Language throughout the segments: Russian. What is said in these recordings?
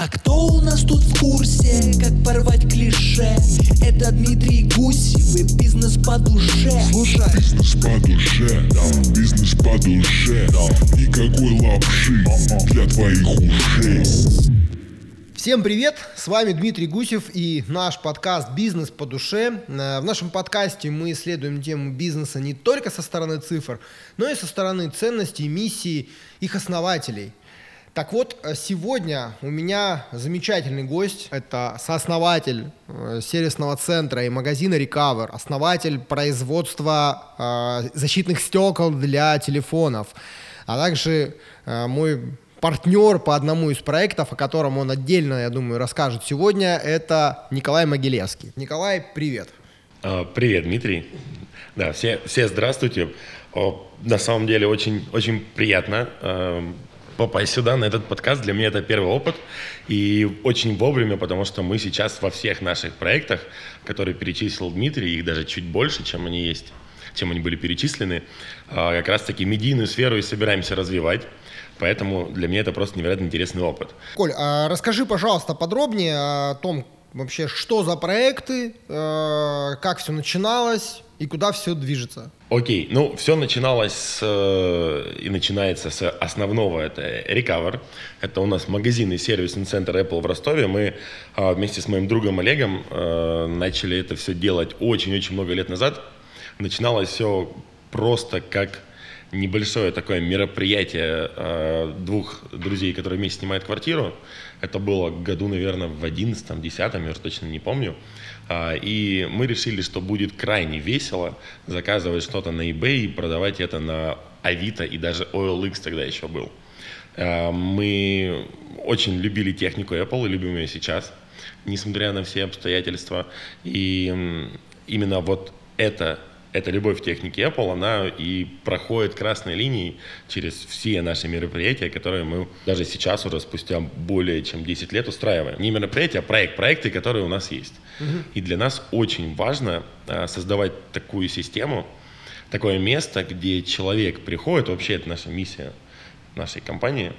А кто у нас тут в курсе, как порвать клише? Это Дмитрий Гусев и бизнес по душе Слушай, Бизнес по душе, да, бизнес по душе, да. Никакой лапши для твоих ушей. Всем привет! С вами Дмитрий Гусев и наш подкаст «Бизнес по душе». Э, В нашем подкасте мы исследуем тему бизнеса не только со стороны цифр, но и со стороны ценностей, миссий их основателей. Так вот, э, сегодня у меня замечательный гость. Это сооснователь э, сервисного центра и магазина Recover, основатель производства э, защитных стекол для телефонов, а также э, мой партнер по одному из проектов, о котором он отдельно, я думаю, расскажет сегодня, это Николай Могилевский. Николай, привет. А, Привет, Дмитрий. Да, все, все здравствуйте. На самом деле очень, очень приятно э, попасть сюда, на этот подкаст. Для меня это первый опыт. И очень вовремя, потому что мы сейчас во всех наших проектах, которые перечислил Дмитрий, их даже чуть больше, чем они есть, чем они были перечислены, а, как раз-таки медийную сферу и собираемся развивать. Поэтому для меня это просто невероятно интересный опыт. Коль, а расскажи, пожалуйста, подробнее о том, вообще, что за проекты, э, как все начиналось и куда все движется. Окей, ну все начиналось с, э, и начинается с основного, это Recover. Это у нас магазин и сервисный центр Apple в Ростове. Мы а, вместе с моим другом Олегом э, начали это все делать очень-очень много лет назад. Начиналось все просто как небольшое такое мероприятие э, двух друзей, которые вместе снимают квартиру. Это было году, наверное, в 11-10, я уже точно не помню. А, И мы решили, что будет крайне весело заказывать что-то на eBay и продавать это на Авито и даже OLX тогда еще был. А, Мы очень любили технику Apple и любим ее сейчас, несмотря на все обстоятельства. И именно вот это эта любовь к технике Apple, она и проходит красной линией через все наши мероприятия, которые мы даже сейчас уже спустя более чем 10 лет устраиваем. Не мероприятия, а проект, проекты, которые у нас есть. И для нас очень важно а, создавать такую систему, такое место, где человек приходит, вообще это наша миссия нашей компании,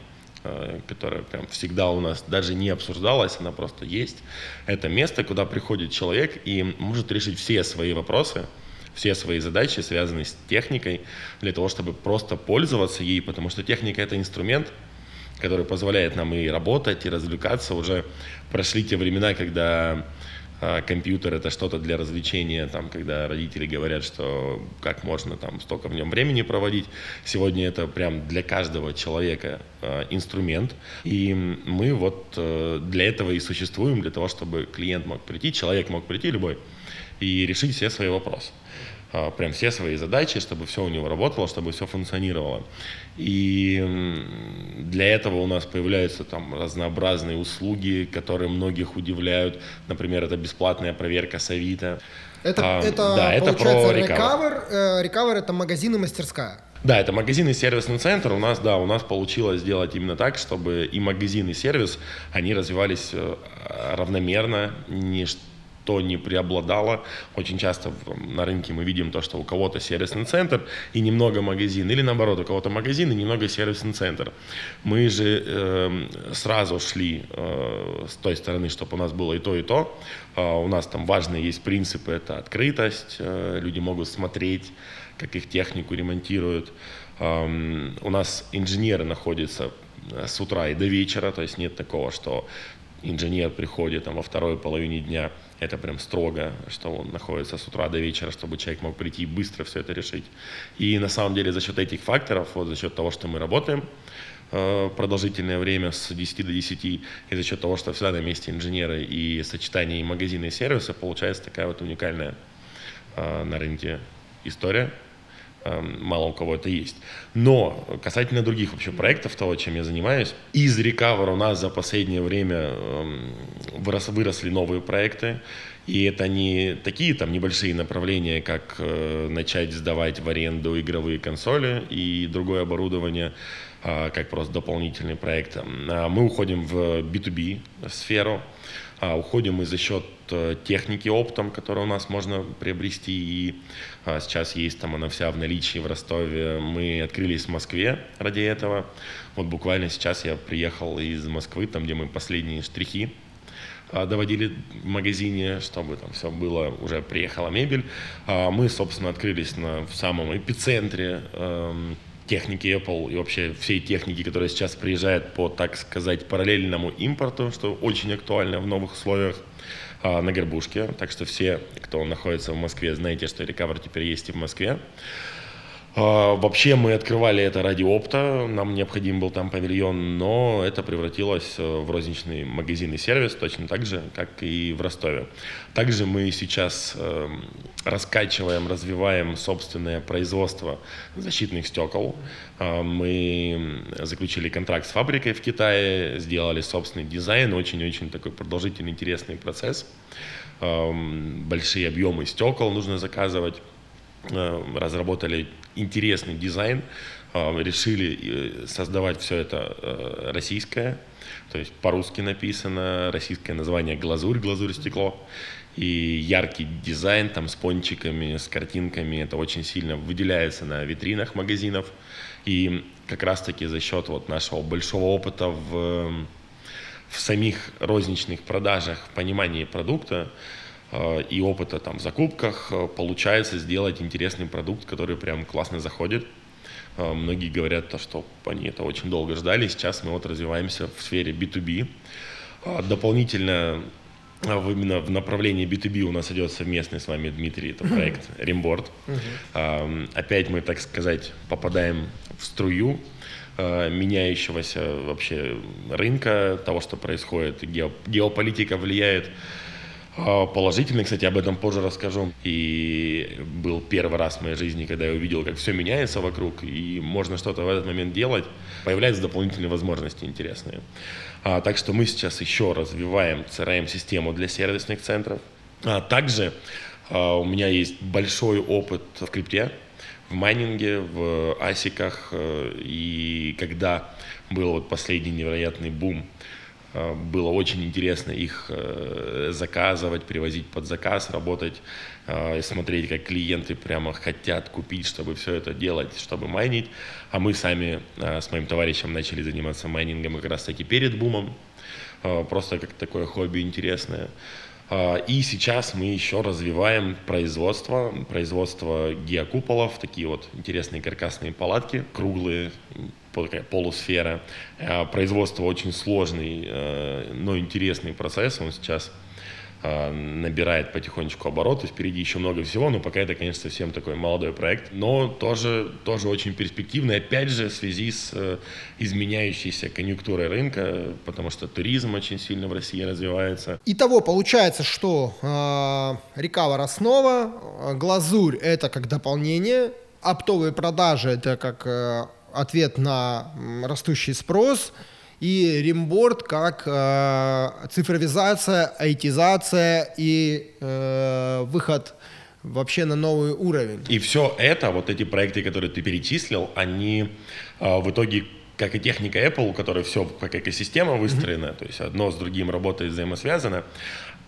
э, которая прям всегда у нас даже не обсуждалась, она просто есть. Это место, куда приходит человек и может решить все свои вопросы, все свои задачи, связанные с техникой, для того, чтобы просто пользоваться ей, потому что техника – это инструмент, который позволяет нам и работать, и развлекаться. Уже прошли те времена, когда компьютер это что-то для развлечения, там, когда родители говорят, что как можно там столько в нем времени проводить. Сегодня это прям для каждого человека а, инструмент. И мы вот э, для этого и существуем, для того, чтобы клиент мог прийти, человек мог прийти любой и решить все свои вопросы а, прям все свои задачи, чтобы все у него работало, чтобы все функционировало. И для этого у нас появляются там разнообразные услуги, которые многих удивляют. Например, это бесплатная проверка с Авито. Это, А, это да, это получается, про Recover. Recover. э, это магазин и мастерская. Да, это магазин и сервисный центр. У нас, да, у нас получилось сделать именно так, чтобы и магазин, и сервис, они развивались э, равномерно, ничто не преобладало. Очень часто на рынке мы видим то, что у кого-то сервисный центр и немного магазин, или наоборот, у кого-то магазин и немного сервисный центр. Мы же эм, сразу шли э, с той стороны, чтобы у нас было и то, и то. А у нас там важные есть принципы, это открытость, э, люди могут смотреть, как их технику ремонтируют. Ам, У нас инженеры находятся э, с утра и до вечера, то есть нет такого, что инженер приходит там, во второй половине дня, это прям строго, что он находится с утра до вечера, чтобы человек мог прийти и быстро все это решить. И на самом деле за счет этих факторов, вот за счет того, что мы работаем э, продолжительное время с 10 до 10, и за счет того, что всегда на месте инженеры и сочетание и магазина и сервиса, получается такая вот уникальная э, на рынке история. Эм, Мало у кого это есть. Но касательно других вообще проектов, того, чем я занимаюсь, из Recover у нас за последнее время эм, вырос, выросли новые проекты. И это не такие там небольшие направления, как э, начать сдавать в аренду игровые консоли и другое оборудование. как просто дополнительный проект. Мы уходим в B2B сферу, уходим мы за счет э, техники оптом, которую у нас можно приобрести, и сейчас есть там она вся в наличии в Ростове. Мы открылись в Москве ради этого. Вот буквально сейчас я приехал из Москвы, там, где мы последние штрихи а, доводили в магазине, чтобы там все было, уже приехала мебель. А, мы, собственно, открылись на, в самом эпицентре эм, техники Apple и вообще всей техники, которая сейчас приезжает по, так сказать, параллельному импорту, что очень актуально в новых условиях а, на Горбушке. Так что все, кто находится в Москве, знаете, что Recover теперь есть и в Москве. А, вообще мы открывали это ради опта, нам необходим был там павильон, но это превратилось э, в розничный магазин и сервис, точно так же, как и в Ростове. Также мы сейчас эм, раскачиваем, развиваем собственное производство защитных стекол. А, мы заключили контракт с фабрикой в Китае, сделали собственный дизайн, очень-очень такой продолжительный, интересный процесс. Эм, большие объемы стекол нужно заказывать Э, разработали интересный дизайн, э, решили э, создавать все это российское, то есть по-русски написано, российское название «Глазурь», «Глазурь стекло», и яркий дизайн там с пончиками, с картинками, это очень сильно выделяется на витринах магазинов, и как раз-таки за счет вот нашего большого опыта в, в самих розничных продажах, понимании продукта, Э, и опыта там в закупках э, получается сделать интересный продукт, который прям классно заходит. Э, многие говорят, то, что они это очень долго ждали. Сейчас мы вот развиваемся в сфере B2B. Дополнительно именно в направлении B2B у нас идет совместный с вами, Дмитрий, это проект Rimboard. Uh-huh. Опять мы, так сказать, попадаем в струю меняющегося вообще рынка, того, что происходит, геополитика влияет положительный, кстати, об этом позже расскажу. И был первый раз в моей жизни, когда я увидел, как все меняется вокруг, и можно что-то в этот момент делать. Появляются дополнительные возможности интересные. А, так что мы сейчас еще развиваем CRM-систему для сервисных центров. А, также а, у меня есть большой опыт в крипте, в майнинге, в асиках. Э, и когда был вот последний невероятный бум было очень интересно их э, заказывать, привозить под заказ, работать, э, смотреть, как клиенты прямо хотят купить, чтобы все это делать, чтобы майнить. А мы сами с моим товарищем начали заниматься майнингом как раз таки перед бумом, просто как такое хобби интересное. И сейчас мы еще развиваем производство, производство геокуполов, такие вот интересные каркасные палатки, круглые, полусфера. Э, производство очень сложный, э, но интересный процесс. Он сейчас э, набирает потихонечку обороты. Впереди еще много всего, но пока это, конечно, совсем такой молодой проект. Но тоже, тоже очень перспективный, опять же, в связи с изменяющейся конъюнктурой рынка, потому что туризм очень сильно в России развивается. Итого получается, что э, Recover основа, глазурь это как дополнение, оптовые продажи это как ответ на растущий спрос, и римборд как э, цифровизация, айтизация и э, выход вообще на новый уровень. И все это, вот эти проекты, которые ты перечислил, они э, в итоге как и техника Apple, у которой все как экосистема выстроена, mm-hmm. то есть одно с другим работает взаимосвязано,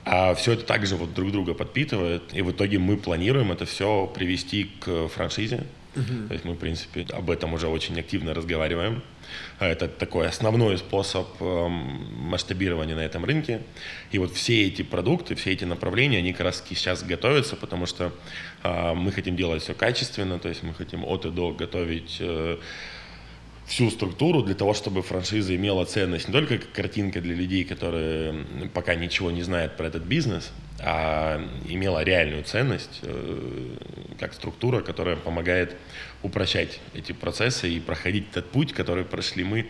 а все это также вот друг друга подпитывает, и в итоге мы планируем это все привести к франшизе, Угу. То есть мы, в принципе, об этом уже очень активно разговариваем. Это такой основной способ эм, масштабирования на этом рынке. И вот все эти продукты, все эти направления, они как раз сейчас готовятся, потому что э, мы хотим делать все качественно, то есть мы хотим от и до готовить э, всю структуру для того, чтобы франшиза имела ценность не только как картинка для людей, которые пока ничего не знают про этот бизнес, а имела реальную ценность э, как структура, которая помогает упрощать эти процессы и проходить этот путь, который прошли мы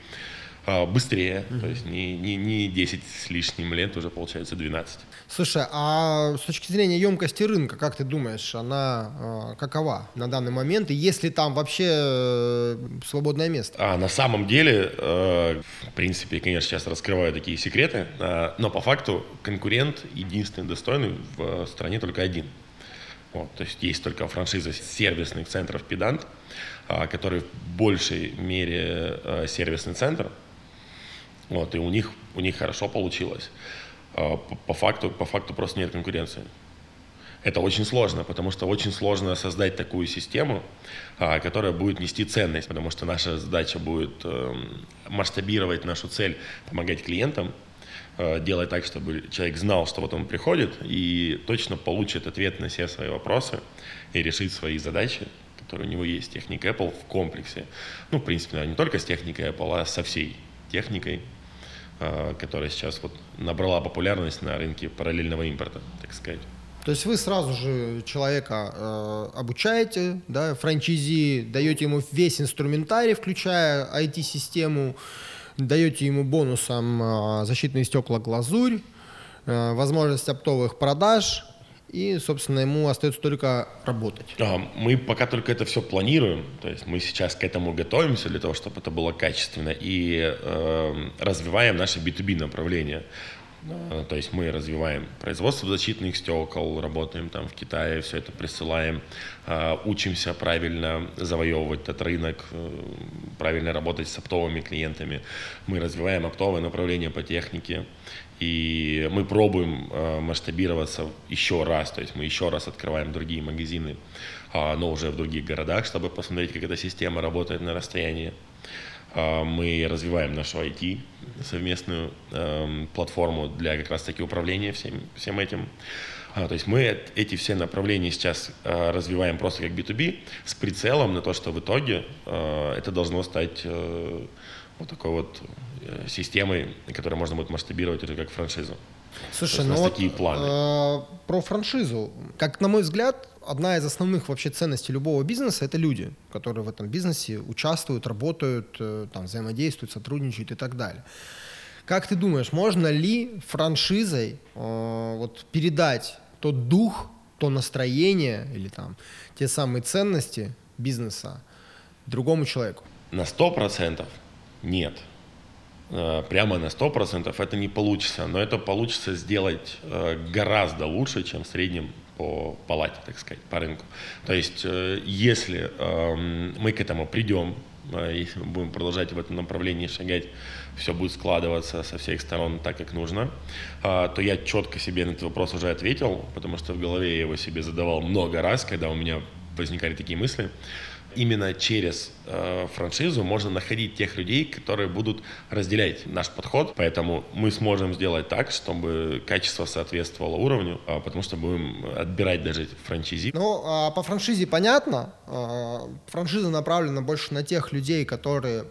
а, быстрее, mm-hmm. то есть не, не, не 10 с лишним лет, уже получается 12. Слушай, а с точки зрения емкости рынка, как ты думаешь, она э, какова на данный момент, и есть ли там вообще э, свободное место? А, на самом деле, э, в принципе, конечно, сейчас раскрываю такие секреты, э, но по факту конкурент единственный достойный в стране только один. Вот, то есть есть только франшиза сервисных центров «Педант», который в большей мере а, сервисный центр. Вот, и у них, у них хорошо получилось. А, по, по, факту, по факту просто нет конкуренции. Это очень сложно, потому что очень сложно создать такую систему, которая будет нести ценность, потому что наша задача будет эм, масштабировать нашу цель, помогать клиентам, Э, делать так, чтобы человек знал, что вот он приходит и точно получит ответ на все свои вопросы и решит свои задачи, которые у него есть техника Apple в комплексе. Ну, в принципе, не только с техникой Apple, а со всей техникой, которая сейчас вот набрала популярность на рынке параллельного импорта, так сказать. То есть вы сразу же человека э, обучаете, да, франчайзи, даете ему весь инструментарий, включая IT-систему, даете ему бонусом а, защитные стекла глазурь, а, возможность оптовых продаж, и, собственно, ему остается только работать. Мы пока только это все планируем, то есть мы сейчас к этому готовимся для того, чтобы это было качественно, и э, развиваем наше B2B направление. Э, то есть мы развиваем производство защитных стекол, работаем там в Китае, все это присылаем, э, учимся правильно завоевывать этот рынок, э, правильно работать с оптовыми клиентами. Мы развиваем оптовое направление по технике, и мы пробуем масштабироваться еще раз, то есть мы еще раз открываем другие магазины, но уже в других городах, чтобы посмотреть, как эта система работает на расстоянии. А, мы развиваем нашу IT, совместную э, платформу для как раз-таки управления всем, всем этим. А, то есть мы эти все направления сейчас э, развиваем просто как B2B с прицелом на то, что в итоге э, это должно стать э, вот такой вот э, системой, которую можно будет масштабировать уже как франшизу. Слушай, ну вот, такие планы. Э, про франшизу. Как на мой взгляд, одна из основных вообще ценностей любого бизнеса – это люди, которые в этом бизнесе участвуют, работают, э, там, взаимодействуют, сотрудничают и так далее. Как ты думаешь, можно ли франшизой э, вот, передать тот дух, то настроение или там те самые ценности бизнеса другому человеку? На сто процентов нет. Э, прямо на сто процентов это не получится, но это получится сделать э, гораздо лучше, чем в среднем по палате, так сказать, по рынку. То есть, э, если эм, мы к этому придем, если мы будем продолжать в этом направлении шагать, все будет складываться со всех сторон так, как нужно, то я четко себе на этот вопрос уже ответил, потому что в голове я его себе задавал много раз, когда у меня возникали такие мысли именно через э, франшизу можно находить тех людей, которые будут разделять наш подход. Поэтому мы сможем сделать так, чтобы качество соответствовало уровню, э, потому что будем отбирать даже франшизи. Ну, а по франшизе понятно. Э, франшиза направлена больше на тех людей, которые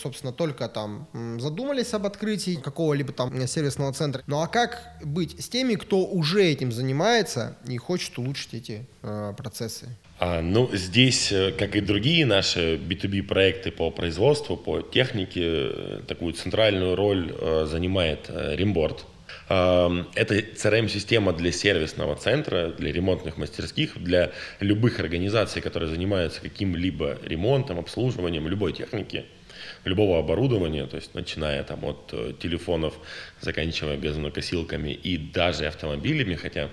собственно, только там задумались об открытии какого-либо там сервисного центра. Ну а как быть с теми, кто уже этим занимается и хочет улучшить эти э, процессы? А, ну, здесь, э, как и другие наши B2B проекты по производству, по технике, э, такую центральную роль э, занимает Ремборд. Это CRM-система для сервисного центра, для ремонтных мастерских, для любых организаций, которые занимаются каким-либо ремонтом, обслуживанием любой техники, любого оборудования, то есть начиная там от телефонов, заканчивая газонокосилками и даже автомобилями, хотя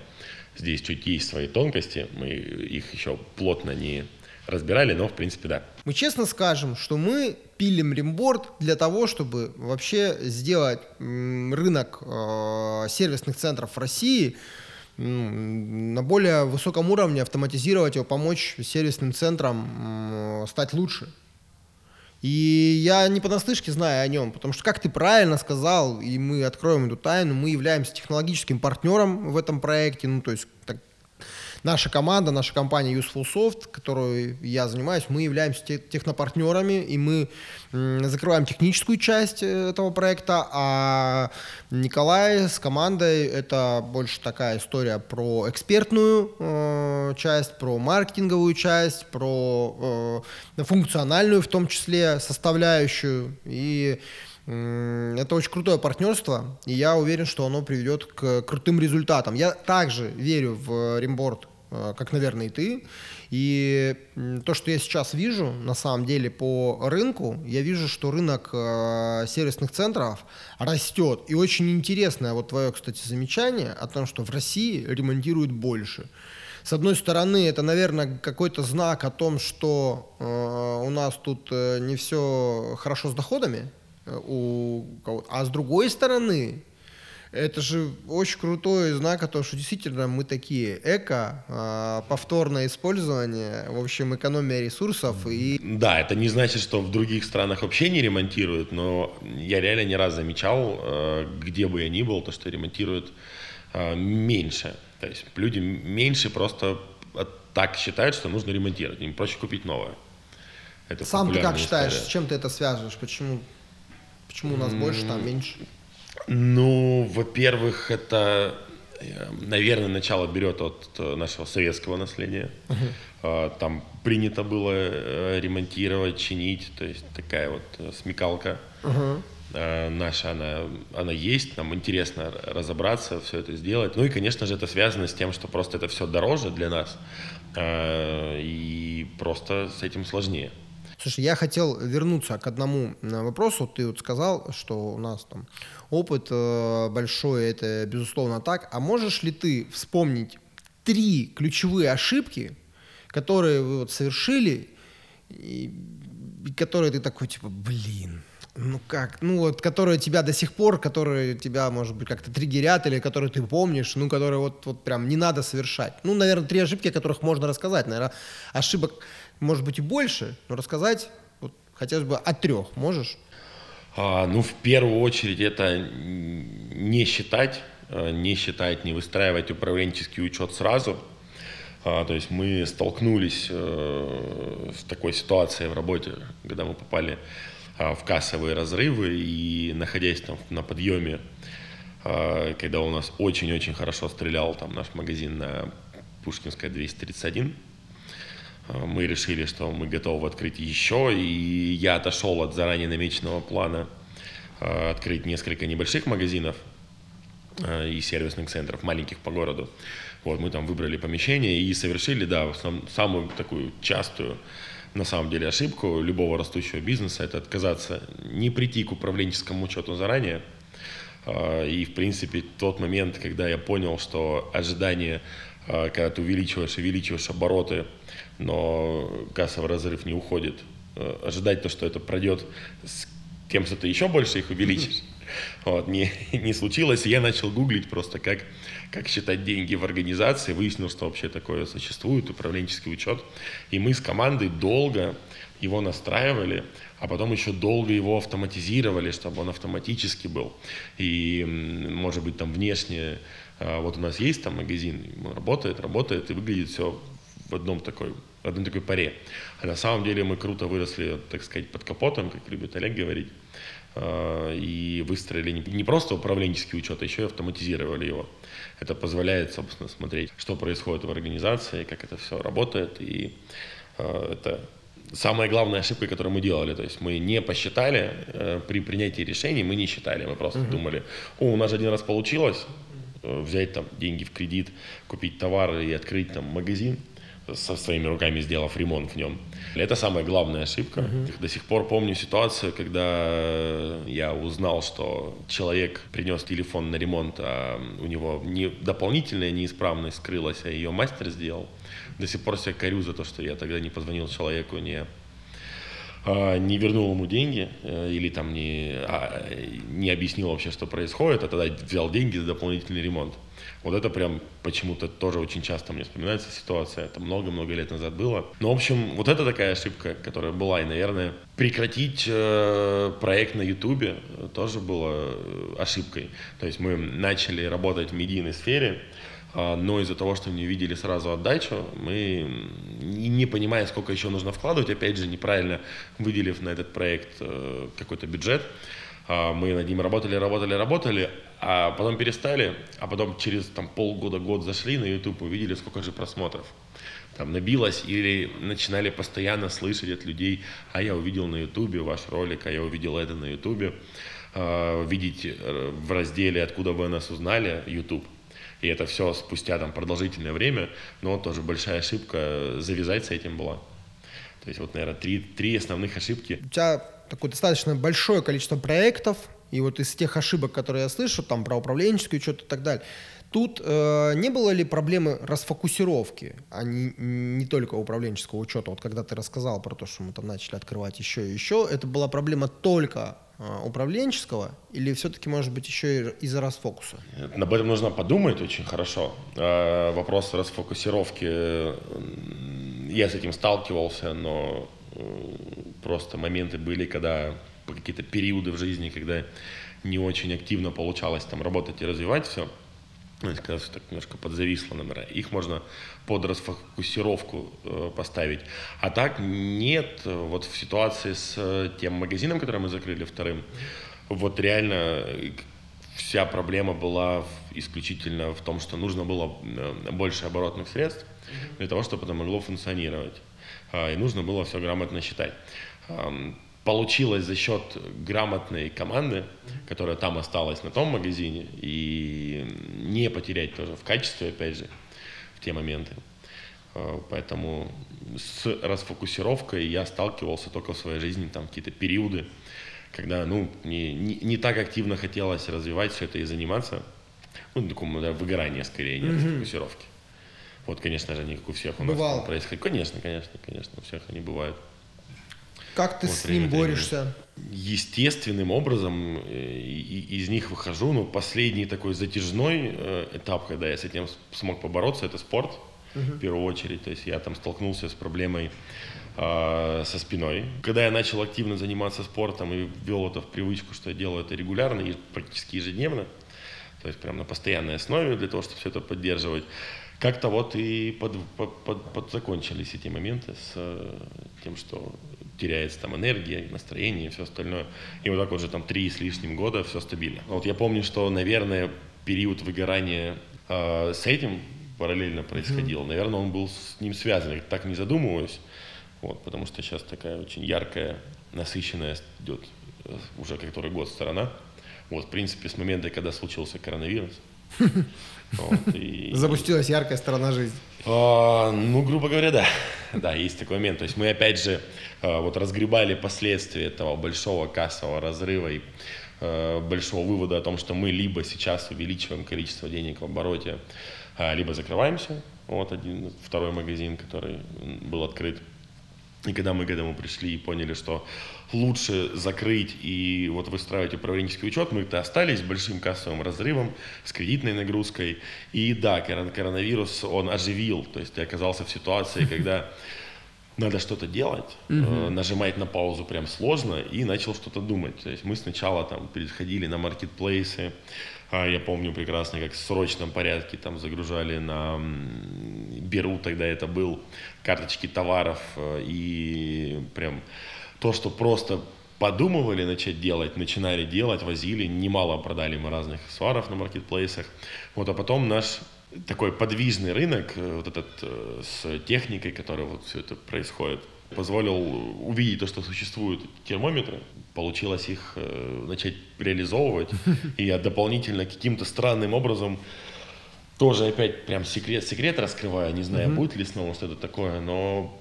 Здесь чуть есть свои тонкости, мы их еще плотно не разбирали, но в принципе да. Мы честно скажем, что мы пилим ремборд для того, чтобы вообще сделать рынок э, сервисных центров в России на более высоком уровне, автоматизировать его, помочь сервисным центрам стать лучше. И я не понаслышке знаю о нем, потому что, как ты правильно сказал, и мы откроем эту тайну, мы являемся технологическим партнером в этом проекте, ну, то есть так, наша команда, наша компания Useful Soft, которую я занимаюсь, мы являемся технопартнерами, и мы закрываем техническую часть э, этого проекта, а Николай с командой это больше такая история про экспертную э, часть, про маркетинговую часть, про э, функциональную в том числе составляющую. И это очень крутое партнерство, и я уверен, что оно приведет к крутым результатам. Я также верю в ремборд как, наверное, и ты. И то, что я сейчас вижу, на самом деле, по рынку, я вижу, что рынок э, сервисных центров растет. И очень интересное вот твое, кстати, замечание о том, что в России ремонтируют больше. С одной стороны, это, наверное, какой-то знак о том, что э, у нас тут э, не все хорошо с доходами, э, у кого а с другой стороны, это же очень крутой знак о том, что действительно мы такие эко, э, повторное использование, в общем, экономия ресурсов и... Да, это не значит, что в других странах вообще не ремонтируют, но я реально не раз замечал, э, где бы я ни был, то, что ремонтируют э, меньше. То есть люди меньше просто так считают, что нужно ремонтировать. Им проще купить новое. Это Сам ты как считаешь, история. с чем ты это связываешь? Почему, почему у нас mm-hmm. больше, там меньше? Ну, во-первых, это, э, наверное, начало берет от э, нашего советского наследия. Uh-huh. Там принято было э, ремонтировать, чинить, то есть такая вот смекалка. Uh-huh. Наша, она, она есть, нам интересно разобраться, все это сделать. Ну и, конечно же, это связано с тем, что просто это все дороже для нас, и просто с этим сложнее. Слушай, я хотел вернуться к одному вопросу. Ты вот сказал, что у нас там опыт э, большой, это безусловно так. А можешь ли ты вспомнить три ключевые ошибки, которые вы вот совершили, и которые ты такой, типа, блин, ну как, ну вот, которые тебя до сих пор, которые тебя, может быть, как-то триггерят, или которые ты помнишь, ну, которые вот, вот прям не надо совершать. Ну, наверное, три ошибки, о которых можно рассказать. Наверное, ошибок может быть и больше, но рассказать вот, хотелось бы о трех. Можешь? А, ну, в первую очередь, это не считать, а, не считать, не выстраивать управленческий учет сразу. А, то есть мы столкнулись э, с такой ситуацией в работе, когда мы попали а, в кассовые разрывы и находясь там на подъеме, а, когда у нас очень-очень хорошо стрелял там наш магазин на Пушкинская 231, а, мы решили, что мы готовы открыть еще, и я отошел от заранее намеченного плана а, открыть несколько небольших магазинов а, и сервисных центров, маленьких по городу. Вот, мы там выбрали помещение и совершили, да, самую такую частую, на самом деле, ошибку любого растущего бизнеса – это отказаться, не прийти к управленческому учету заранее, и, в принципе, тот момент, когда я понял, что ожидание, когда ты увеличиваешь, увеличиваешь обороты – но кассовый разрыв не уходит. Э, ожидать то, что это пройдет с тем, что ты еще больше их увеличишь, вот, не, не случилось. я начал гуглить просто, как, как считать деньги в организации. Выяснил, что вообще такое существует, управленческий учет. И мы с командой долго его настраивали, а потом еще долго его автоматизировали, чтобы он автоматически был. И, может быть, там внешне, а, вот у нас есть там магазин, работает, работает, и выглядит все в одном такой, в одной такой паре. А на самом деле мы круто выросли, так сказать, под капотом, как любит Олег говорить, а, и выстроили не просто управленческий учет, а еще и автоматизировали его. Это позволяет, собственно, смотреть, что происходит в организации, как это все работает, и а, это самая главная ошибка, которую мы делали. То есть мы не посчитали э, при принятии решений, мы не считали, мы просто uh-huh. думали, о, у нас один раз получилось э, взять там деньги в кредит, купить товары и открыть там магазин со своими руками сделав ремонт в нем. Это самая главная ошибка. Uh-huh. До сих пор помню ситуацию, когда я узнал, что человек принес телефон на ремонт, а у него не дополнительная неисправность скрылась, а ее мастер сделал. До сих пор себя корю за то, что я тогда не позвонил человеку, не а, не вернул ему деньги э, или там не, а, не объяснил вообще, что происходит, а тогда взял деньги за дополнительный ремонт. Вот это прям почему-то тоже очень часто мне вспоминается ситуация. Это много-много лет назад было. Ну, в общем, вот это такая ошибка, которая была. И, наверное, прекратить э, проект на Ютубе тоже было э, ошибкой. То есть мы начали работать в медийной сфере, э, но из-за того, что не видели сразу отдачу, мы, не понимая, сколько еще нужно вкладывать, опять же, неправильно выделив на этот проект э, какой-то бюджет, а, мы над ним работали, работали, работали, а потом перестали, а потом через там, полгода, год зашли на YouTube, увидели, сколько же просмотров. Там набилось или начинали постоянно слышать от людей, а я увидел на YouTube ваш ролик, а я увидел это на YouTube. А, видеть э, в разделе «Откуда вы нас узнали» YouTube. И это все спустя там продолжительное время, но тоже большая ошибка завязать с этим была. То есть вот, наверное, три, три основных ошибки. У тебя такое достаточно большое количество проектов, и вот из тех ошибок, которые я слышу, там про управленческий учет и так далее, тут э, не было ли проблемы расфокусировки, а не, не только управленческого учета? Вот когда ты рассказал про то, что мы там начали открывать еще и еще, это была проблема только э, управленческого или все-таки, может быть, еще и из-за расфокуса? Об этом нужно подумать очень хорошо. Э, вопрос расфокусировки, я с этим сталкивался, но э, просто моменты были, когда какие-то периоды в жизни, когда не очень активно получалось там работать и развивать все, ну, когда все так немножко подзависло, наверное, их можно под расфокусировку э, поставить. А так нет, вот в ситуации с э, тем магазином, который мы закрыли вторым, вот реально э, вся проблема была исключительно в том, что нужно было э, больше оборотных средств для того, чтобы это могло функционировать. А, и нужно было все грамотно считать получилось за счет грамотной команды, которая там осталась на том магазине, и не потерять тоже в качестве, опять же, в те моменты. А, поэтому с расфокусировкой я сталкивался только в своей жизни, там какие-то периоды, когда ну, не, не, не так активно хотелось развивать все это и заниматься. Ну, такому да, выгорание скорее, нет mm-hmm. фокусировки. Вот, конечно же, не как у всех у нас Бывало. происходит. Конечно, конечно, конечно, у всех они бывают. Как ты вот, с ним борешься? Естественным образом э, из них выхожу. Но последний такой затяжной э, этап, когда я с этим смог побороться, это спорт угу. в первую очередь. То есть я там столкнулся с проблемой э, со спиной. Когда я начал активно заниматься спортом и ввел это в привычку, что я делаю это регулярно и практически ежедневно, то есть прям на постоянной основе для того, чтобы все это поддерживать, как-то вот и под, под, под, подзакончились эти моменты с э, тем, что теряется там энергия, настроение и все остальное. И вот так вот же там три с лишним года все стабильно. Вот я помню, что, наверное, период выгорания э, с этим параллельно происходил. Mm-hmm. Наверное, он был с ним связан. Я так не задумываюсь. Вот, потому что сейчас такая очень яркая, насыщенная идет э, уже который год сторона. Вот, в принципе, с момента, когда случился коронавирус. Вот, и... Запустилась яркая сторона жизни. А, ну, грубо говоря, да. Да, есть такой момент. То есть мы, опять же, а, вот разгребали последствия этого большого кассового разрыва и а, большого вывода о том, что мы либо сейчас увеличиваем количество денег в обороте, либо закрываемся. Вот один, второй магазин, который был открыт и когда мы к этому пришли и поняли, что лучше закрыть и вот выстраивать управленческий учет, мы-то остались большим кассовым разрывом, с кредитной нагрузкой. И да, коронавирус, он оживил, то есть ты оказался в ситуации, когда надо что-то делать, uh нажимать на паузу прям сложно, и начал что-то думать. То есть мы сначала там переходили на маркетплейсы, а я помню прекрасно, как в срочном порядке там загружали на Беру, тогда это был, карточки товаров, э, и прям то, что просто подумывали начать делать, начинали делать, возили, немало продали мы разных сваров на маркетплейсах. Вот, а потом наш такой подвижный рынок, э, вот этот э, с техникой, которая вот все это происходит, позволил увидеть то, что существуют термометры, получилось их э, начать реализовывать, и я дополнительно каким-то странным образом тоже опять прям секрет, секрет раскрываю, не знаю, mm-hmm. будет ли снова что-то такое, но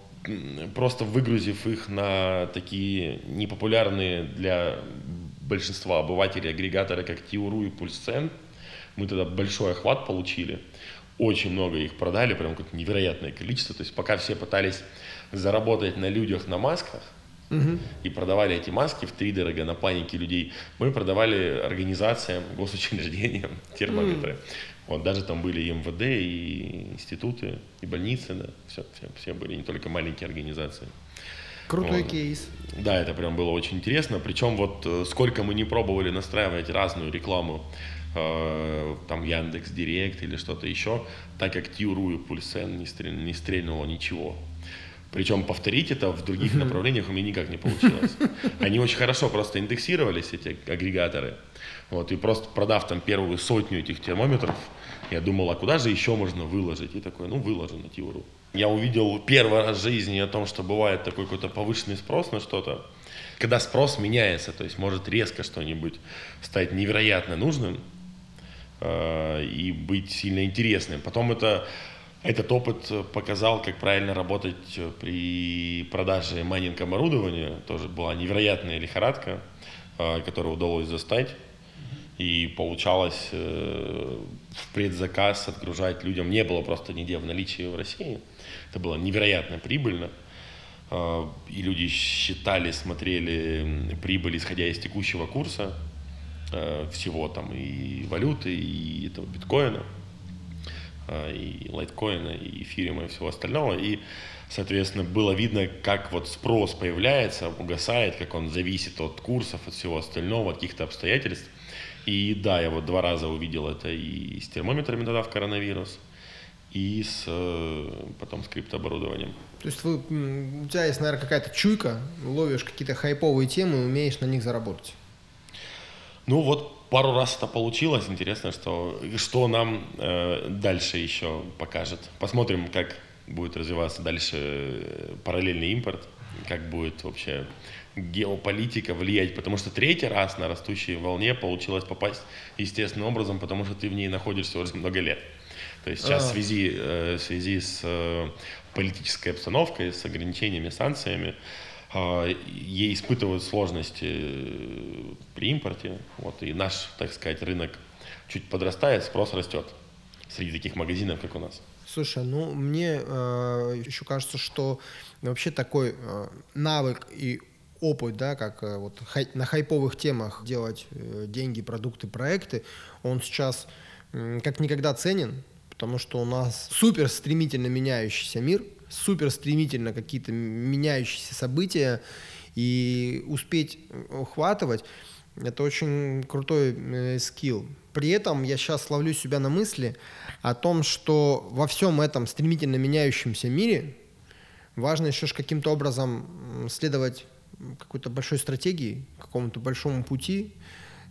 просто выгрузив их на такие непопулярные для большинства обывателей агрегаторы, как Тиуру и Пульсцен, мы тогда большой охват получили, очень много их продали, прям как невероятное количество, то есть пока все пытались заработать на людях на масках, угу. и продавали эти маски в три дорого на панике людей. Мы продавали организациям, госучреждениям термометры. Угу. Вот даже там были и МВД, и институты, и больницы, да, все, все, все были, не только маленькие организации. Крутой вот. кейс. Да, это прям было очень интересно. Причем вот э, сколько мы не пробовали настраивать разную рекламу, э, там Яндекс Директ или что-то еще, так как Тиуру и Пульсен не, стрель, не стрельнуло ничего. Причем повторить это в других направлениях у меня никак не получилось. Они очень хорошо просто индексировались, эти агрегаторы. Вот, и просто продав там первую сотню этих термометров, я думал, а куда же еще можно выложить? И такой, ну, выложу на Тиуру. Я увидел первый раз в жизни о том, что бывает такой какой-то повышенный спрос на что-то. Когда спрос меняется, то есть может резко что-нибудь стать невероятно нужным э, и быть сильно интересным. Потом это этот опыт показал, как правильно работать при продаже майнинг оборудования. Тоже была невероятная лихорадка. э, которые удалось застать. И получалось э, в предзаказ отгружать людям. Не было просто нигде в наличии в России. Это было невероятно прибыльно. Э, и люди считали, смотрели прибыль, исходя из текущего курса э, всего там и валюты, и этого биткоина, э, и лайткоина, и эфириума, и всего остального. И Соответственно, было видно, как вот спрос появляется, угасает, как он зависит от курсов, от всего остального, от каких-то обстоятельств. И да, я вот два раза увидел это и с термометрами тогда в коронавирус, и с э, потом с криптоборудованием. То есть вы, у тебя есть, наверное, какая-то чуйка, ловишь какие-то хайповые темы и умеешь на них заработать. Ну вот пару раз это получилось. Интересно, что, что нам э, дальше еще покажет. Посмотрим, как будет развиваться дальше э, параллельный импорт, как будет вообще геополитика влиять, потому что третий раз на растущей волне получилось попасть естественным образом, потому что ты в ней находишься уже много лет. То есть сейчас в а. связи, э, в связи с э, политической обстановкой, с ограничениями, санкциями, ей испытывают сложности при импорте. Вот, и наш, так сказать, рынок чуть подрастает, спрос растет среди таких магазинов, как у нас. Слушай, ну мне э, еще кажется, что вообще такой э, навык и опыт, да, как э, вот хай, на хайповых темах делать э, деньги, продукты, проекты, он сейчас э, как никогда ценен, потому что у нас супер стремительно меняющийся мир, супер стремительно какие-то меняющиеся события, и успеть ухватывать это очень крутой э, скилл. При этом я сейчас ловлю себя на мысли о том, что во всем этом стремительно меняющемся мире важно еще каким-то образом следовать какой-то большой стратегии, какому-то большому пути.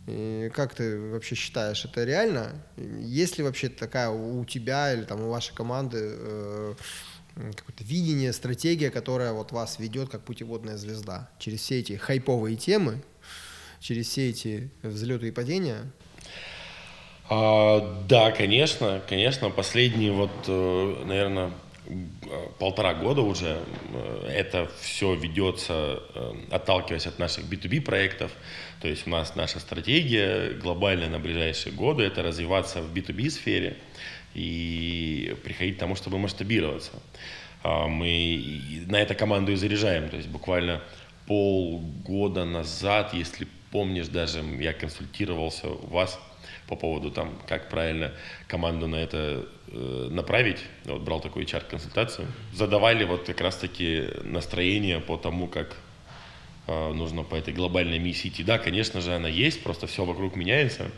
И как ты вообще считаешь, это реально? Есть ли вообще такая у тебя или там у вашей команды э, какое-то видение, стратегия, которая вот вас ведет как путеводная звезда через все эти хайповые темы, через все эти взлеты и падения? А, да, конечно, конечно. Последние вот, э, наверное, полтора года уже э, это все ведется, э, отталкиваясь от наших B2B проектов. То есть у нас наша стратегия глобальная на ближайшие годы – это развиваться в B2B сфере и приходить к тому, чтобы масштабироваться. А, мы на это команду и заряжаем. То есть буквально полгода назад, если помнишь, даже я консультировался у вас по поводу там, как правильно команду на это э, направить. Вот брал такую HR-консультацию. Задавали вот как раз-таки настроение по тому, как э, нужно по этой глобальной миссии идти. Да, конечно же, она есть, просто все вокруг меняется.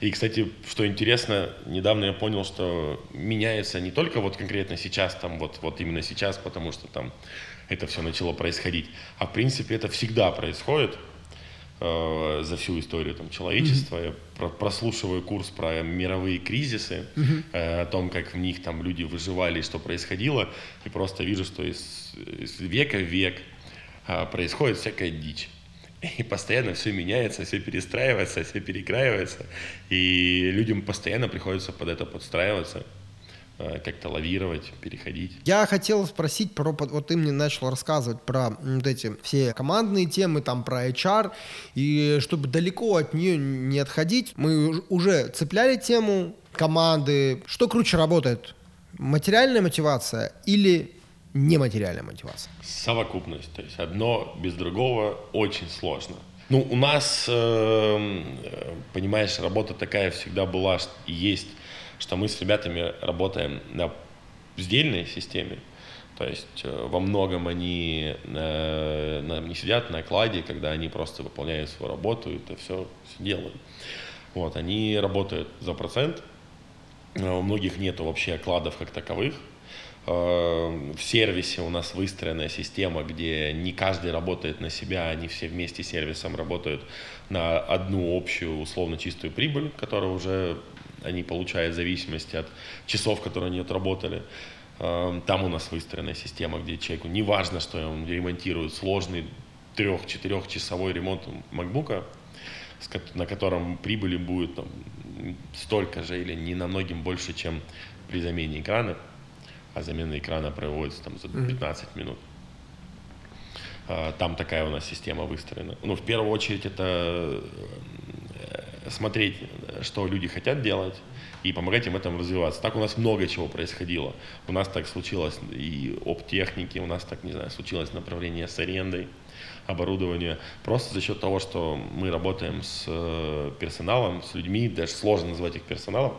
И, кстати, что интересно, недавно я понял, что меняется не только вот конкретно сейчас, там вот, вот именно сейчас, потому что там это все начало происходить, а в принципе это всегда происходит э, за всю историю там, человечества. Mm-hmm. Я про- прослушиваю курс про мировые кризисы, mm-hmm. э, о том, как в них там люди выживали, что происходило, и просто вижу, что из, из века в век э, происходит всякая дичь. И постоянно все меняется, все перестраивается, все перекраивается. И людям постоянно приходится под это подстраиваться. Э, как-то лавировать, переходить. Я хотел спросить про, вот ты мне начал рассказывать про вот эти все командные темы, там про HR, и чтобы далеко от нее не отходить, мы уже цепляли тему команды. Что круче работает? Материальная мотивация или нематериальная мотивация? Совокупность. То есть одно без другого очень сложно. Ну, у нас, э, понимаешь, работа такая всегда была и есть что мы с ребятами работаем на сдельной системе, то есть э, во многом они э, не сидят на кладе, когда они просто выполняют свою работу и это все, все делают. Вот, они работают за процент, э, у многих нету вообще окладов как таковых. В сервисе у нас выстроенная система, где не каждый работает на себя, они все вместе с сервисом работают на одну общую условно чистую прибыль, которая уже они получают в зависимости от часов, которые они отработали. Эм, там у нас выстроенная система, где человеку не важно, что он ремонтирует сложный трех-четырехчасовой ремонт макбука, на котором прибыли будет там, столько же или не намногим больше, чем при замене экрана, а замена экрана проводится там за 15 минут. А, там такая у нас система выстроена. Ну, в первую очередь, это э, смотреть, что люди хотят делать, и помогать им в этом развиваться. Так у нас много чего происходило. У нас так случилось и об технике, у нас так, не знаю, случилось направление с арендой оборудования. Просто за счет того, что мы работаем с э, персоналом, с людьми, даже сложно назвать их персоналом,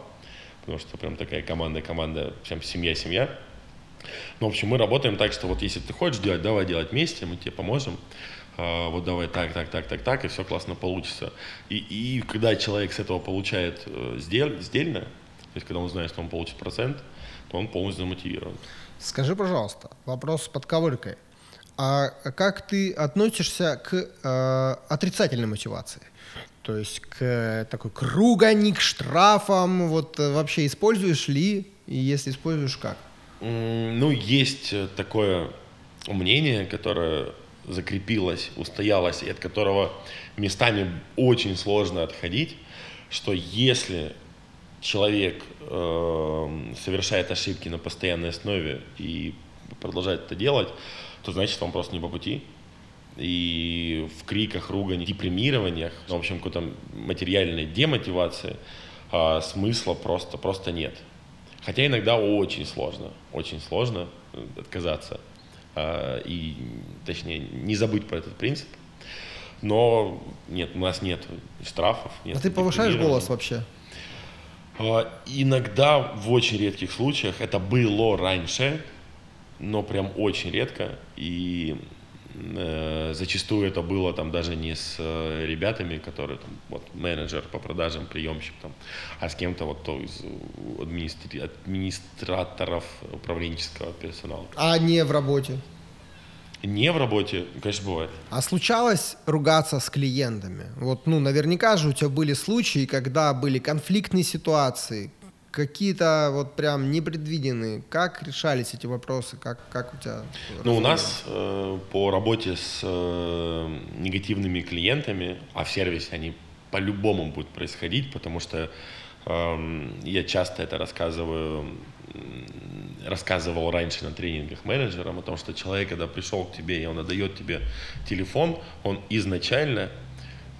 потому что прям такая команда, команда, прям семья-семья. Ну, в общем, мы работаем так, что вот если ты хочешь делать, давай делать вместе, мы тебе поможем. А, вот давай так, так, так, так, так, и все классно получится. И, и когда человек с этого получает э, сдель, сдельно, то есть когда он знает, что он получит процент, то он полностью замотивирован. Скажи, пожалуйста, вопрос с подковыркой. А как ты относишься к э, отрицательной мотивации? То есть к такой кругани, к штрафам, вот э, вообще используешь ли, и если используешь, как? Ну, есть такое мнение, которое закрепилось, устоялось, и от которого местами очень сложно отходить, что если человек э, совершает ошибки на постоянной основе и продолжает это делать, то значит он просто не по пути. И в криках, ругани, депримированиях, в общем, какой-то материальной демотивации а, смысла просто, просто нет. Хотя иногда очень сложно, очень сложно отказаться. А, и, точнее, не забыть про этот принцип. Но нет, у нас нет штрафов. Нет а ты повышаешь голос вообще? А, иногда, в очень редких случаях, это было раньше, но прям очень редко. И э, зачастую это было там даже не с э, ребятами, которые там, вот менеджер по продажам, приемщик там, а с кем-то вот то из администри... администраторов управленческого персонала. А не в работе? Не в работе, конечно, бывает. А случалось ругаться с клиентами? Вот, ну, наверняка же у тебя были случаи, когда были конфликтные ситуации, какие-то вот прям непредвиденные. Как решались эти вопросы? Как, как у тебя? Ну, у нас э, по работе с э, негативными клиентами, а в сервисе они по-любому будут происходить, потому что э, я часто это рассказываю, рассказывал раньше на тренингах менеджерам о том, что человек, когда пришел к тебе и он отдает тебе телефон, он изначально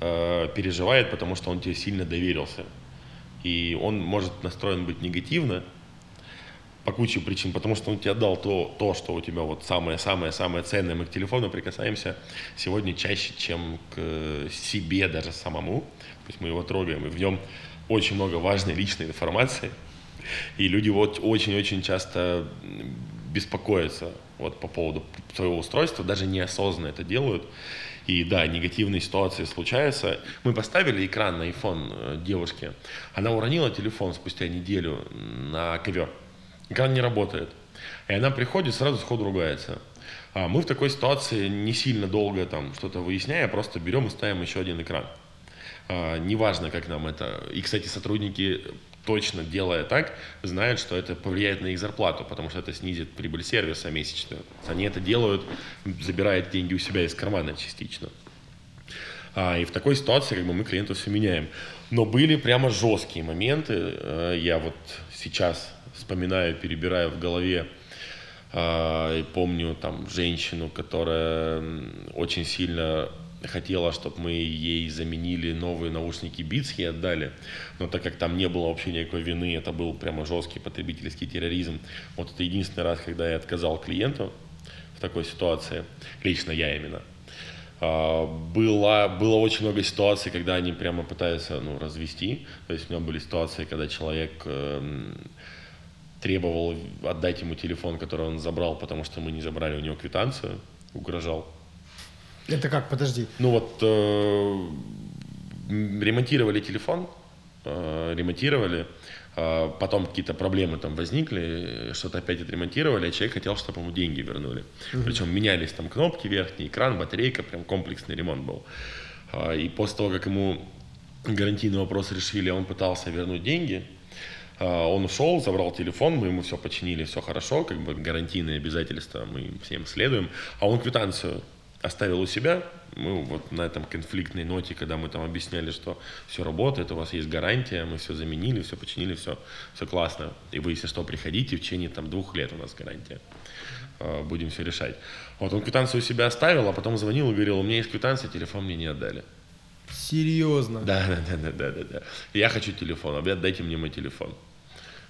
э, переживает, потому что он тебе сильно доверился и он может настроен быть негативно по куче причин, потому что он тебе дал то, то что у тебя вот самое-самое-самое ценное. Мы к телефону прикасаемся сегодня чаще, чем к себе даже самому. То есть мы его трогаем, и в нем очень много важной личной информации. И люди вот очень-очень часто беспокоятся вот по поводу своего устройства, даже неосознанно это делают. И да, негативные ситуации случаются. Мы поставили экран на iPhone э, девушке. Она уронила телефон спустя неделю на ковер. Экран не работает. И она приходит, сразу сходу ругается. А мы в такой ситуации не сильно долго там что-то выясняя, просто берем и ставим еще один экран. А, неважно, как нам это... И, кстати, сотрудники точно делая так, знают, что это повлияет на их зарплату, потому что это снизит прибыль сервиса месячную. Они это делают, забирая деньги у себя из кармана частично. А, и в такой ситуации как бы, мы клиентов все меняем. Но были прямо жесткие моменты. Э, я вот сейчас вспоминаю, перебираю в голове а, и помню там женщину, которая очень сильно хотела, чтобы мы ей заменили новые наушники Beats и отдали. Но так как там не было вообще никакой вины, это был прямо жесткий потребительский терроризм. Вот это единственный раз, когда я отказал клиенту в такой ситуации, лично я именно. А, было, было очень много ситуаций, когда они прямо пытаются ну, развести. То есть у меня были ситуации, когда человек э, требовал отдать ему телефон, который он забрал, потому что мы не забрали у него квитанцию, угрожал это как, подожди? Ну вот э, ремонтировали телефон, э, ремонтировали, э, потом какие-то проблемы там возникли, что-то опять отремонтировали, а человек хотел, чтобы ему деньги вернули. Угу. Причем менялись там кнопки верхний, экран, батарейка, прям комплексный ремонт был. Э, и после того, как ему гарантийный вопрос решили, он пытался вернуть деньги, э, он ушел, забрал телефон, мы ему все починили, все хорошо, как бы гарантийные обязательства мы всем следуем, а он квитанцию оставил у себя. Мы вот на этом конфликтной ноте, когда мы там объясняли, что все работает, у вас есть гарантия, мы все заменили, все починили, все, все классно. И вы, если что, приходите, в течение там двух лет у нас гарантия. А, будем все решать. Вот он квитанцию у себя оставил, а потом звонил и говорил, у меня есть квитанция, телефон мне не отдали. Серьезно? Да, да, да, да, да, да, да. Я хочу телефон, а дайте мне мой телефон.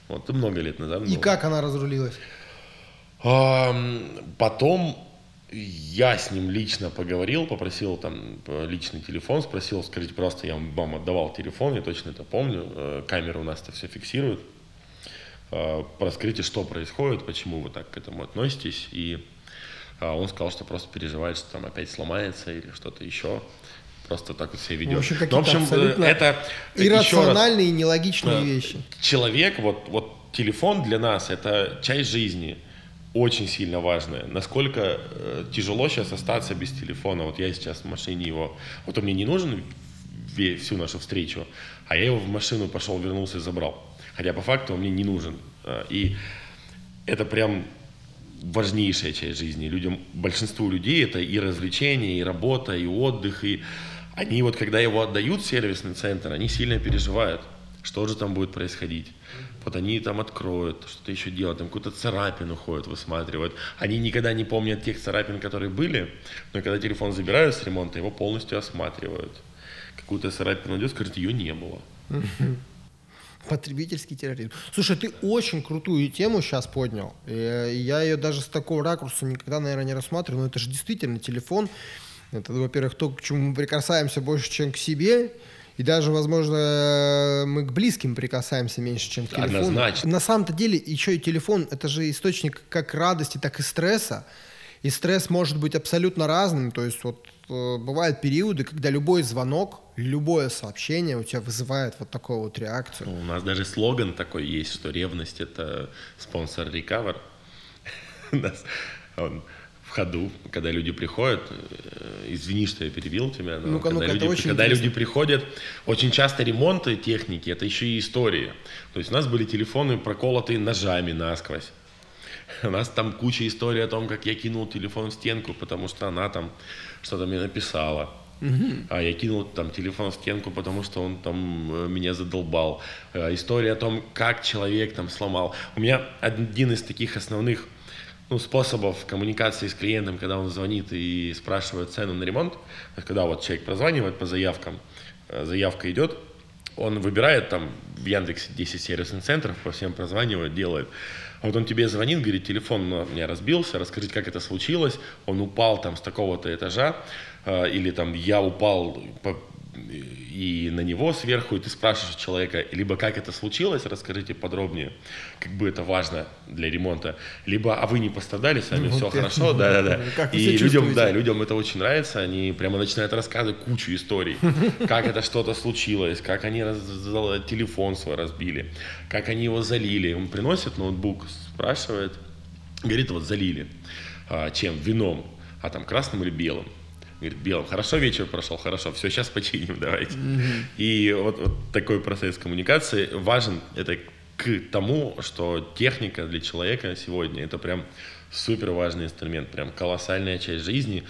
Вот, много лет назад. И было. как она разрулилась? Потом я с ним лично поговорил, попросил там личный телефон, спросил, скажите, просто я вам отдавал телефон, я точно это помню, э, камера у нас это все фиксирует. Э, расскажите, что происходит, почему вы так к этому относитесь. И э, он сказал, что просто переживает, что там опять сломается или что-то еще. Просто так вот себя ведет. В общем, ну, в общем это иррациональные и нелогичные вещи. Человек, вот, вот телефон для нас это часть жизни очень сильно важное. Насколько э, тяжело сейчас остаться без телефона. Вот я сейчас в машине его... Вот он мне не нужен всю нашу встречу, а я его в машину пошел, вернулся и забрал. Хотя по факту он мне не нужен. А, и это прям важнейшая часть жизни. Людям, большинству людей это и развлечение, и работа, и отдых. И они вот, когда его отдают в сервисный центр, они сильно переживают, что же там будет происходить вот они там откроют, что-то еще делают, там какую-то царапину ходят, высматривают. Они никогда не помнят тех царапин, которые были, но когда телефон забирают с ремонта, его полностью осматривают. Какую-то царапину идет, скажет, ее не было. Потребительский терроризм. Слушай, ты очень крутую тему сейчас поднял. Я ее даже с такого ракурса никогда, наверное, не рассматривал. Но это же действительно телефон. Это, во-первых, то, к чему мы прикасаемся больше, чем к себе. И даже, возможно, мы к близким прикасаемся меньше, чем к телефону. Однозначно. На самом-то деле еще и телефон – это же источник как радости, так и стресса. И стресс может быть абсолютно разным. То есть вот э, бывают периоды, когда любой звонок, любое сообщение у тебя вызывает вот такую вот реакцию. Ну, у нас даже слоган такой есть, что ревность – это спонсор Recover. Он в ходу, когда люди приходят, э, извини, что я перебил тебя, но ну когда, ну люди, очень когда люди приходят, очень часто ремонты техники, это еще и история. То есть у нас были телефоны проколотые ножами насквозь. У нас там куча историй о том, как я кинул телефон в стенку, потому что она там что-то мне написала. Uh-huh. А я кинул там телефон в стенку, потому что он там э, меня задолбал. Э, история о том, как человек там сломал. У меня один из таких основных ну, способов коммуникации с клиентом, когда он звонит и спрашивает цену на ремонт, когда вот человек прозванивает по заявкам, э, заявка идет, он выбирает там в Яндексе 10 сервисных центров, по всем прозванивает, делает. А вот он тебе звонит, говорит, телефон у меня разбился, расскажите, как это случилось, он упал там с такого-то этажа, э, или там я упал и на него сверху, и ты спрашиваешь человека, либо как это случилось, расскажите подробнее, как бы это важно для ремонта, либо а вы не пострадали, с вами ну, все хорошо, да, да, да. И людям, да, людям это очень нравится, они прямо начинают рассказывать кучу историй, как это что-то случилось, как они телефон свой разбили, как они его залили. Он приносит ноутбук, спрашивает, говорит, вот залили. А, чем? Вином. А там красным или белым? Говорит, белым, хорошо вечер прошел, хорошо, все, сейчас починим, давайте. Mm-hmm. И вот, вот такой процесс коммуникации важен, это к тому, что техника для человека сегодня это прям супер важный инструмент, прям колоссальная часть жизни,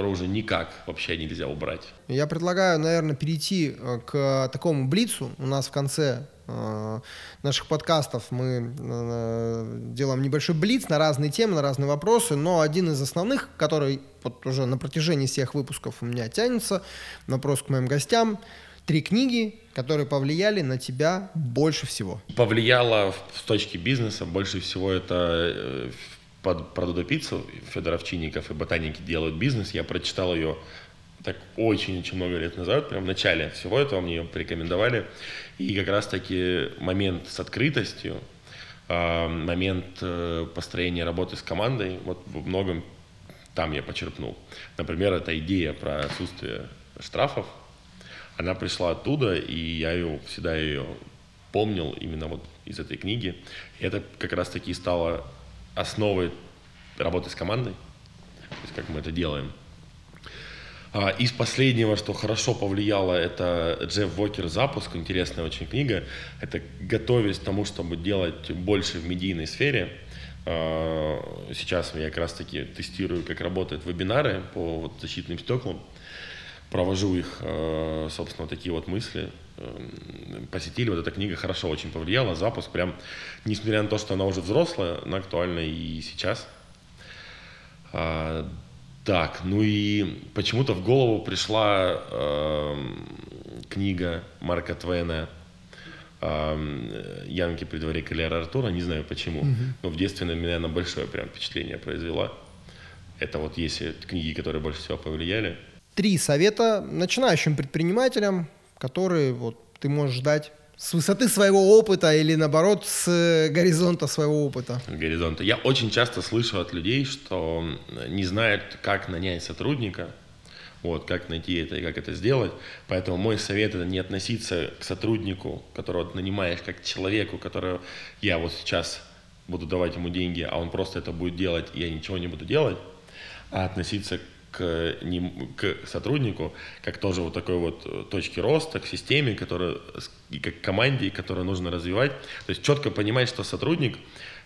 которую уже никак вообще нельзя убрать. Я предлагаю, наверное, перейти э, к такому блицу. У нас в конце э, наших подкастов мы э, делаем небольшой блиц на разные темы, на разные вопросы, но один из основных, который вот уже на протяжении всех выпусков у меня тянется, вопрос к моим гостям. Три книги, которые повлияли на тебя больше всего. Повлияло с точки бизнеса больше всего это под продукту пиццу Федор и ботаники делают бизнес. Я прочитал ее так очень-очень много лет назад, прям в начале всего этого мне ее порекомендовали. И как раз-таки момент с открытостью, а, момент э, построения работы с командой, вот в многом там я почерпнул. Например, эта идея про отсутствие штрафов, она пришла оттуда, и я ее, всегда ее помнил именно вот из этой книги. И это как раз-таки стало основой работы с командой, то есть как мы это делаем. А, из последнего, что хорошо повлияло, это Джефф Вокер «Запуск», интересная очень книга. Это готовясь к тому, чтобы делать больше в медийной сфере. А, сейчас я как раз таки тестирую, как работают вебинары по защитным стеклам. Провожу их, а, собственно, такие вот мысли. Эм, посетили, вот эта книга хорошо очень повлияла, запуск прям, несмотря на то, что она уже взрослая, она актуальна и сейчас. А, так, ну и почему-то в голову пришла э, книга Марка Твена э, «Янки при дворе Калера Артура», не знаю почему, но в детстве на меня она большое прям впечатление произвела. Это вот есть книги, которые больше всего повлияли. Три совета начинающим предпринимателям, которые вот ты можешь дать с высоты своего опыта или наоборот с горизонта своего опыта? Горизонта. Я очень часто слышу от людей, что не знают, как нанять сотрудника, вот, как найти это и как это сделать. Поэтому мой совет это не относиться к сотруднику, которого ты нанимаешь, как к человеку, которого я вот сейчас буду давать ему деньги, а он просто это будет делать, и я ничего не буду делать, а относиться к, не, к сотруднику, как тоже вот такой вот э, точки роста, к системе, которая, и как команде, которую нужно развивать. То есть четко понимать, что сотрудник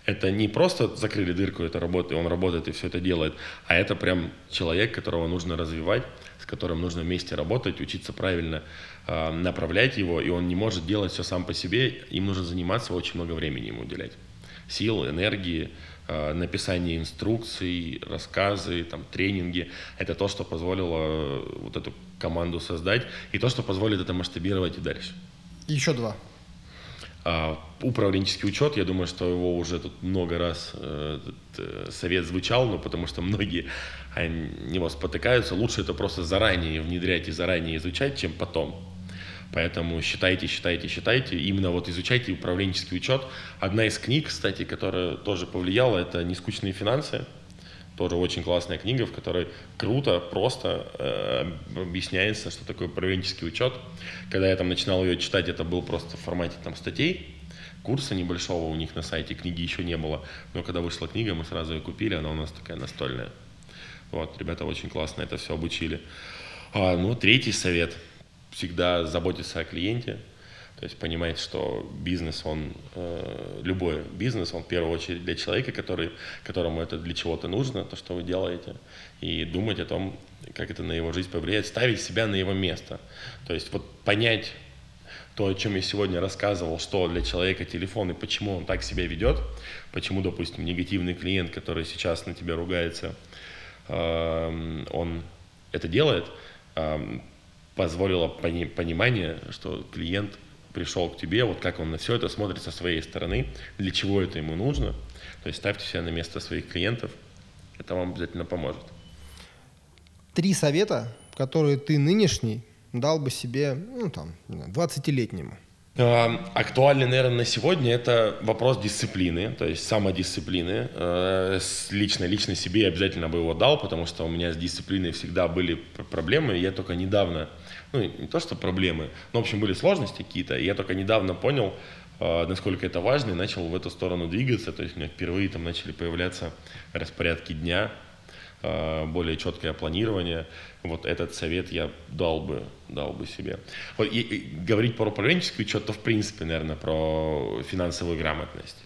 это не просто закрыли дырку, это работает, он работает и все это делает, а это прям человек, которого нужно развивать, с которым нужно вместе работать, учиться правильно э, направлять его, и он не может делать все сам по себе, им нужно заниматься, очень много времени ему уделять. Сил, энергии, написание инструкций, рассказы, там, тренинги. Это то, что позволило э, вот эту команду создать и то, что позволит это масштабировать и дальше. Еще два. А, управленческий учет, я думаю, что его уже тут много раз э, этот, совет звучал, но потому что многие о него спотыкаются. Лучше это просто заранее внедрять и заранее изучать, чем потом. Поэтому считайте, считайте, считайте. Именно вот изучайте управленческий учет. Одна из книг, кстати, которая тоже повлияла, это «Нескучные финансы». Тоже очень классная книга, в которой круто, просто э, объясняется, что такое управленческий учет. Когда я там начинал ее читать, это был просто в формате там статей, курса небольшого у них на сайте, книги еще не было. Но когда вышла книга, мы сразу ее купили, она у нас такая настольная. Вот, ребята очень классно это все обучили. А, ну, третий совет – всегда заботиться о клиенте, то есть понимать, что бизнес, он, э, любой бизнес, он в первую очередь для человека, который, которому это для чего-то нужно, то, что вы делаете, и думать о том, как это на его жизнь повлияет, ставить себя на его место. То есть вот понять то, о чем я сегодня рассказывал, что для человека телефон и почему он так себя ведет, почему, допустим, негативный клиент, который сейчас на тебя ругается, э, он это делает, э, позволило пони- понимание, что клиент пришел к тебе, вот как он на все это смотрит со своей стороны, для чего это ему нужно. То есть ставьте себя на место своих клиентов, это вам обязательно поможет. Три совета, которые ты нынешний дал бы себе, ну там, 20-летнему. Актуальный, наверное, на сегодня это вопрос дисциплины, то есть самодисциплины. Э, лично, лично себе я обязательно бы его дал, потому что у меня с дисциплиной всегда были проблемы. Я только недавно, ну не то что проблемы, но в общем были сложности какие-то. И я только недавно понял, э, насколько это важно, и начал в эту сторону двигаться. То есть у меня впервые там начали появляться распорядки дня, э, более четкое планирование вот этот совет я дал бы, дал бы себе. Вот, и, и говорить про управленческий учет, то в принципе, наверное, про финансовую грамотность.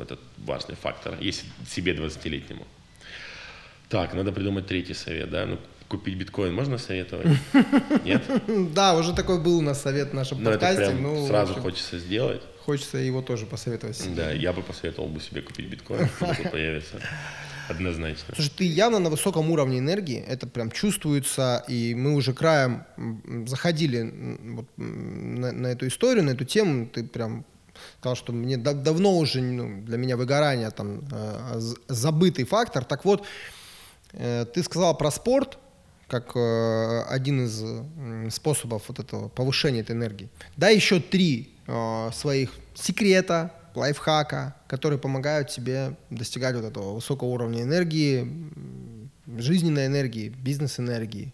Это важный фактор, если себе 20-летнему. Так, надо придумать третий совет, да? Ну, купить биткоин можно советовать? Нет? Да, уже такой был у нас совет в нашем подкасте. Это прям ну, сразу хочется сделать. Хочется его тоже посоветовать себе. Да, я бы посоветовал бы себе купить биткоин, когда появится. Однозначно. Слушай, ты явно на высоком уровне энергии, это прям чувствуется, и мы уже краем заходили вот, на, на эту историю, на эту тему, ты прям сказал, что мне да, давно уже ну, для меня выгорание там э, забытый фактор. Так вот, э, ты сказал про спорт как э, один из способов вот этого повышения этой энергии. Да, еще три э, своих секрета, лайфхака, которые помогают тебе достигать вот этого высокого уровня энергии, жизненной энергии, бизнес-энергии.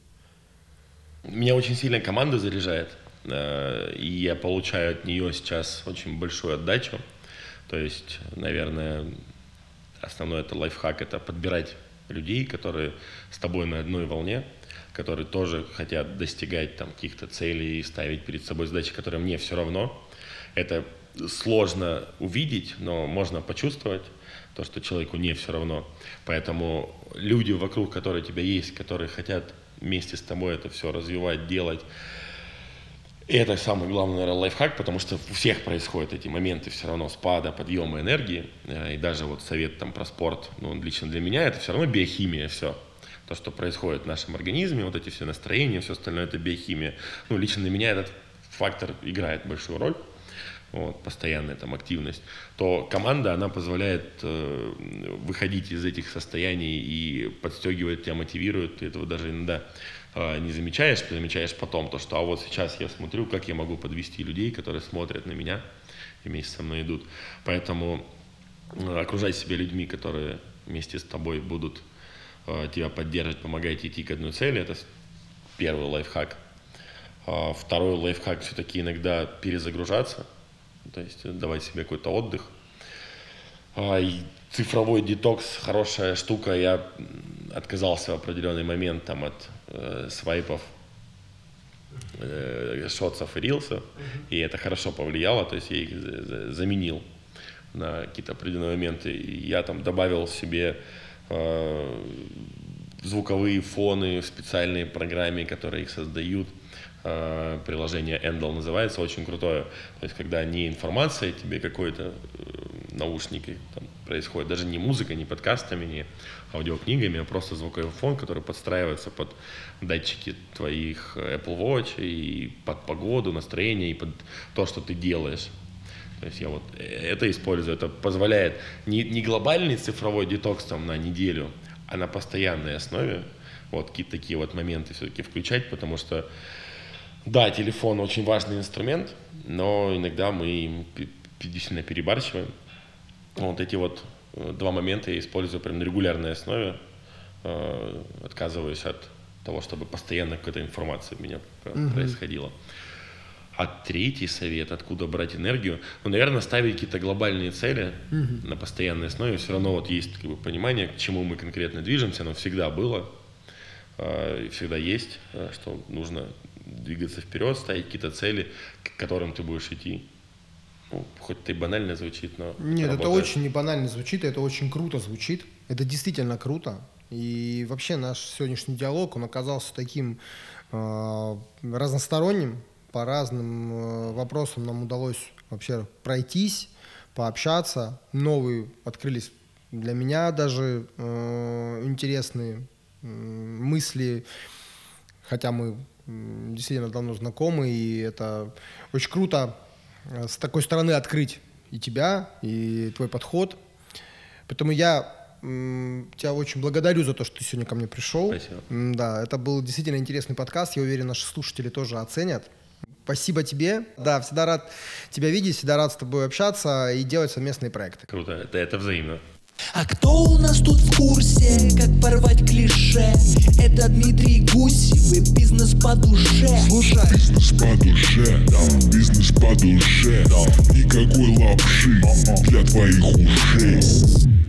Меня очень сильно команда заряжает, э, и я получаю от нее сейчас очень большую отдачу. То есть, наверное, основной это лайфхак, это подбирать людей, которые с тобой на одной волне, которые тоже хотят достигать там каких-то целей и ставить перед собой задачи, которые мне все равно. Это сложно увидеть, но можно почувствовать то, что человеку не все равно. Поэтому люди вокруг, которые тебя есть, которые хотят вместе с тобой это все развивать, делать, и это самый главный, наверное, лайфхак, потому что у всех происходят эти моменты все равно спада, подъема энергии. Э, и даже вот совет там про спорт, ну, лично для меня это все равно биохимия, все. То, что происходит в нашем организме, вот эти все настроения, все остальное, это биохимия. Ну, лично для меня этот фактор играет большую роль вот, постоянная там активность, то команда, она позволяет э, выходить из этих состояний и подстегивает тебя, мотивирует, ты этого даже иногда э, не замечаешь, ты замечаешь потом то, что а вот сейчас я смотрю, как я могу подвести людей, которые смотрят на меня и вместе со мной идут. Поэтому э, окружай себя людьми, которые вместе с тобой будут тебя поддерживать, помогать идти к одной цели, это первый лайфхак. А второй лайфхак все-таки иногда перезагружаться – то есть давать себе какой-то отдых. А, и цифровой детокс хорошая штука. Я отказался в определенный момент там, от э, свайпов, э, шотсов и рилсов, и это хорошо повлияло, то есть я их заменил на какие-то определенные моменты. Я там добавил себе э, звуковые фоны в специальной программе, которые их создают – Э, приложение Endel называется, очень крутое. То есть, когда не информация тебе какой-то э, наушники там происходит, даже не музыка, не подкастами, не аудиокнигами, а просто звуковой фон, который подстраивается под датчики твоих Apple Watch и под погоду, настроение и под то, что ты делаешь. То есть я вот э, это использую, это позволяет не, не глобальный цифровой детокс там на неделю, а на постоянной основе вот какие-то такие вот моменты все-таки включать, потому что да, телефон очень важный инструмент, но иногда мы им действительно перебарщиваем. Вот эти вот э, два момента я использую прям на регулярной основе, э, отказываюсь от того, чтобы постоянно какая-то информация у меня угу. происходила. А третий совет, откуда брать энергию, ну, наверное, ставить какие-то глобальные цели угу. на постоянной основе. Все равно вот есть как бы, понимание, к чему мы конкретно движемся, оно всегда было, э, всегда есть, что нужно двигаться вперед, ставить какие-то цели, к которым ты будешь идти. Ну, хоть это и банально звучит, но... Нет, это, это очень не банально звучит, это очень круто звучит. Это действительно круто. И вообще наш сегодняшний диалог, он оказался таким э, разносторонним. По разным э, вопросам нам удалось вообще пройтись, пообщаться. Новые открылись для меня даже э, интересные э, мысли, хотя мы действительно давно знакомы, и это очень круто э, с такой стороны открыть и тебя, и твой подход. Поэтому я тебя очень благодарю за то, что ты сегодня ко мне пришел. Спасибо. Да, это был действительно интересный подкаст. Я уверен, наши слушатели тоже оценят. Спасибо тебе. Да, всегда рад тебя видеть, всегда рад с тобой общаться и делать совместные проекты. Круто, это, это взаимно. А кто у нас тут в курсе, как порвать клише? Это Дмитрий Гусев и бизнес по душе Слушай Бизнес по душе, да, бизнес по душе, да Никакой лапши для твоих ушей